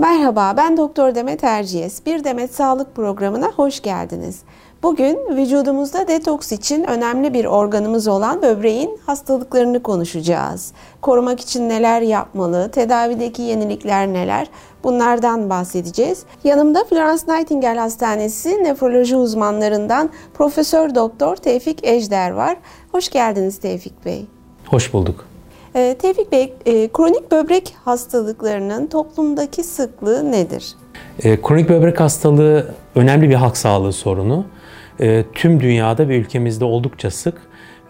Merhaba, ben Doktor Demet Erciyes. Bir Demet Sağlık programına hoş geldiniz. Bugün vücudumuzda detoks için önemli bir organımız olan böbreğin hastalıklarını konuşacağız. Korumak için neler yapmalı, tedavideki yenilikler neler? Bunlardan bahsedeceğiz. Yanımda Florence Nightingale Hastanesi nefroloji uzmanlarından Profesör Doktor Tevfik Ejder var. Hoş geldiniz Tevfik Bey. Hoş bulduk. Ee, Tevfik Bey, e, kronik böbrek hastalıklarının toplumdaki sıklığı nedir? E, kronik böbrek hastalığı önemli bir halk sağlığı sorunu. E, tüm dünyada ve ülkemizde oldukça sık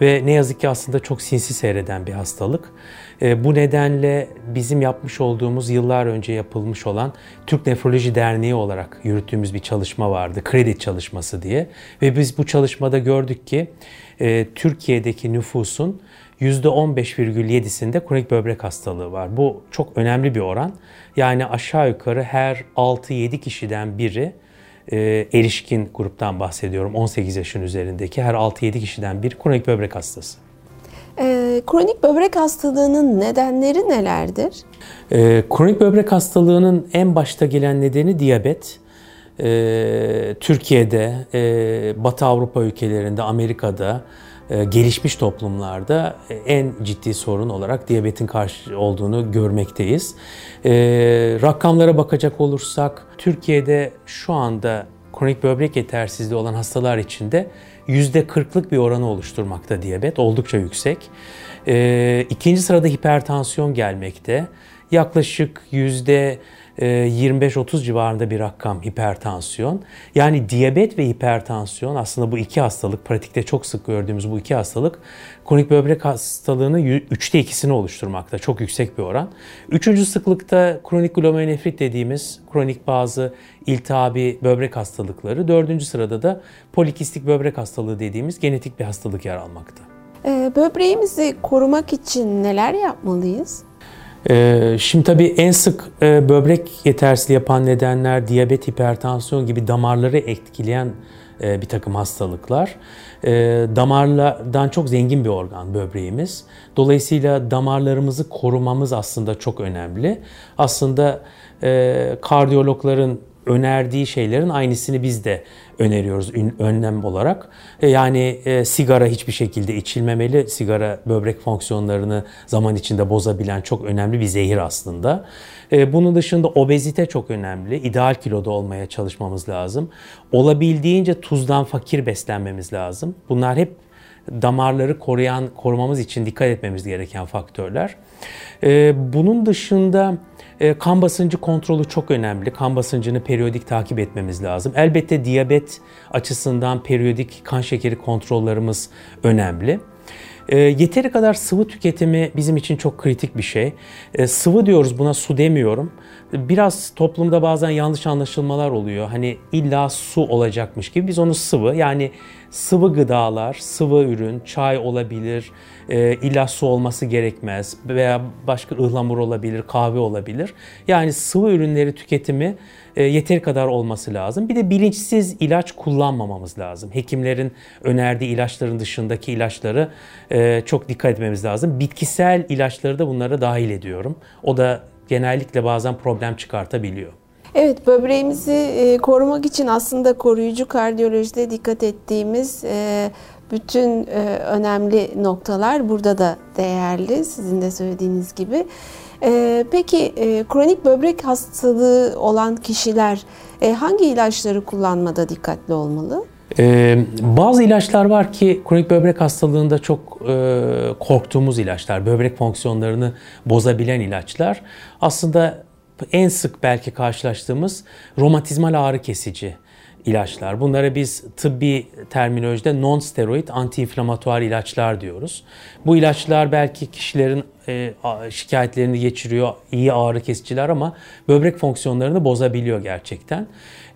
ve ne yazık ki aslında çok sinsi seyreden bir hastalık. Bu nedenle bizim yapmış olduğumuz yıllar önce yapılmış olan Türk Nefroloji Derneği olarak yürüttüğümüz bir çalışma vardı. Kredi çalışması diye. Ve biz bu çalışmada gördük ki Türkiye'deki nüfusun %15,7'sinde kronik böbrek hastalığı var. Bu çok önemli bir oran. Yani aşağı yukarı her 6-7 kişiden biri e, erişkin gruptan bahsediyorum. 18 yaşın üzerindeki her 6-7 kişiden biri kronik böbrek hastası. E, kronik böbrek hastalığının nedenleri nelerdir? E, kronik böbrek hastalığının en başta gelen nedeni diyabet. E, Türkiye'de, e, Batı Avrupa ülkelerinde, Amerika'da, gelişmiş toplumlarda e, en ciddi sorun olarak diyabetin karşı olduğunu görmekteyiz. E, rakamlara bakacak olursak Türkiye'de şu anda kronik böbrek yetersizliği olan hastalar içinde %40'lık bir oranı oluşturmakta diyabet. Oldukça yüksek. İkinci sırada hipertansiyon gelmekte. Yaklaşık yüzde 25-30 civarında bir rakam hipertansiyon. Yani diyabet ve hipertansiyon aslında bu iki hastalık, pratikte çok sık gördüğümüz bu iki hastalık kronik böbrek hastalığının üçte ikisini oluşturmakta. Çok yüksek bir oran. Üçüncü sıklıkta kronik glomerulonefrit dediğimiz kronik bazı iltihabi böbrek hastalıkları. Dördüncü sırada da polikistik böbrek hastalığı dediğimiz genetik bir hastalık yer almakta. Böbreğimizi korumak için neler yapmalıyız? Ee, şimdi tabii en sık e, böbrek yetersizliği yapan nedenler diyabet, hipertansiyon gibi damarları etkileyen e, bir takım hastalıklar. E, damarlardan çok zengin bir organ böbreğimiz. Dolayısıyla damarlarımızı korumamız aslında çok önemli. Aslında kardiyologların önerdiği şeylerin aynısını biz de öneriyoruz önlem olarak. E, yani e, sigara hiçbir şekilde içilmemeli. Sigara böbrek fonksiyonlarını zaman içinde bozabilen çok önemli bir zehir aslında. E, bunun dışında obezite çok önemli. İdeal kiloda olmaya çalışmamız lazım. Olabildiğince tuzdan fakir beslenmemiz lazım. Bunlar hep damarları koruyan, korumamız için dikkat etmemiz gereken faktörler. Ee, bunun dışında e, kan basıncı kontrolü çok önemli. Kan basıncını periyodik takip etmemiz lazım. Elbette diyabet açısından periyodik kan şekeri kontrollerimiz önemli. E, yeteri kadar sıvı tüketimi bizim için çok kritik bir şey. E, sıvı diyoruz buna su demiyorum. Biraz toplumda bazen yanlış anlaşılmalar oluyor. Hani illa su olacakmış gibi biz onu sıvı yani sıvı gıdalar, sıvı ürün, çay olabilir, e, illa su olması gerekmez veya başka ıhlamur olabilir, kahve olabilir. Yani sıvı ürünleri tüketimi e, yeteri kadar olması lazım. Bir de bilinçsiz ilaç kullanmamamız lazım. Hekimlerin önerdiği ilaçların dışındaki ilaçları e, çok dikkat etmemiz lazım. Bitkisel ilaçları da bunlara dahil ediyorum. O da genellikle bazen problem çıkartabiliyor. Evet, böbreğimizi e, korumak için aslında koruyucu kardiyolojide dikkat ettiğimiz e, bütün e, önemli noktalar burada da değerli sizin de söylediğiniz gibi. Peki kronik böbrek hastalığı olan kişiler hangi ilaçları kullanmada dikkatli olmalı? Bazı ilaçlar var ki kronik böbrek hastalığında çok korktuğumuz ilaçlar, böbrek fonksiyonlarını bozabilen ilaçlar. Aslında en sık belki karşılaştığımız romatizmal ağrı kesici ilaçlar. Bunlara biz tıbbi terminolojide non-steroid antiinflamatuar ilaçlar diyoruz. Bu ilaçlar belki kişilerin e, şikayetlerini geçiriyor, iyi ağrı kesiciler ama böbrek fonksiyonlarını bozabiliyor gerçekten.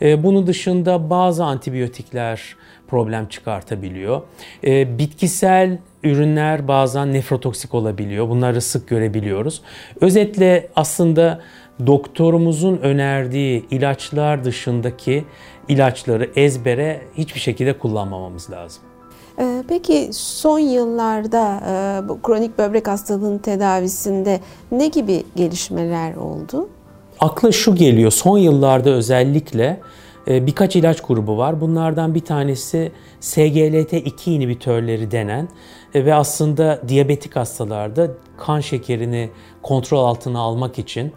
E, bunun dışında bazı antibiyotikler problem çıkartabiliyor. E, bitkisel ürünler bazen nefrotoksik olabiliyor. Bunları sık görebiliyoruz. Özetle aslında doktorumuzun önerdiği ilaçlar dışındaki ilaçları ezbere hiçbir şekilde kullanmamamız lazım. Ee, peki son yıllarda bu kronik böbrek hastalığının tedavisinde ne gibi gelişmeler oldu? akla şu geliyor. Son yıllarda özellikle e, birkaç ilaç grubu var. Bunlardan bir tanesi SGLT2 inhibitörleri denen e, ve aslında diyabetik hastalarda kan şekerini kontrol altına almak için e,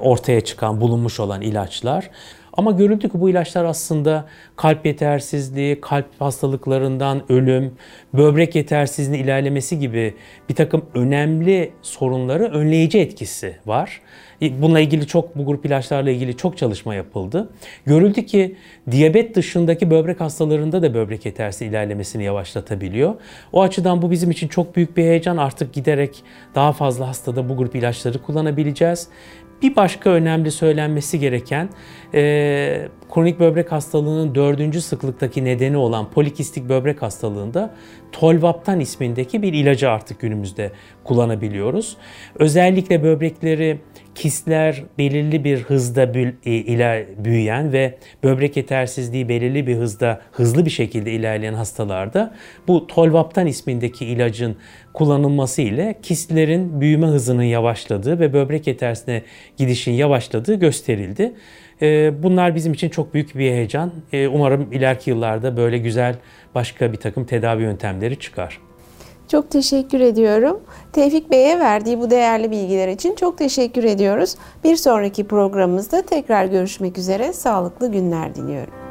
ortaya çıkan, bulunmuş olan ilaçlar. Ama görüldü ki bu ilaçlar aslında kalp yetersizliği, kalp hastalıklarından ölüm, böbrek yetersizliğinin ilerlemesi gibi bir takım önemli sorunları önleyici etkisi var. Bununla ilgili çok bu grup ilaçlarla ilgili çok çalışma yapıldı. Görüldü ki diyabet dışındaki böbrek hastalarında da böbrek yetersizliği ilerlemesini yavaşlatabiliyor. O açıdan bu bizim için çok büyük bir heyecan. Artık giderek daha fazla hastada bu grup ilaçları kullanabileceğiz. Bir başka önemli söylenmesi gereken e, kronik böbrek hastalığının dördüncü sıklıktaki nedeni olan polikistik böbrek hastalığında Tolvaptan ismindeki bir ilacı artık günümüzde kullanabiliyoruz. Özellikle böbrekleri kistler belirli bir hızda e, büyüyen ve böbrek yetersizliği belirli bir hızda hızlı bir şekilde ilerleyen hastalarda bu Tolvaptan ismindeki ilacın kullanılması ile kistlerin büyüme hızının yavaşladığı ve böbrek yetersizliğine gidişin yavaşladığı gösterildi. E, bunlar bizim için çok büyük bir heyecan. E, umarım ileriki yıllarda böyle güzel başka bir takım tedavi yöntemleri çıkar. Çok teşekkür ediyorum. Tevfik Bey'e verdiği bu değerli bilgiler için çok teşekkür ediyoruz. Bir sonraki programımızda tekrar görüşmek üzere. Sağlıklı günler diliyorum.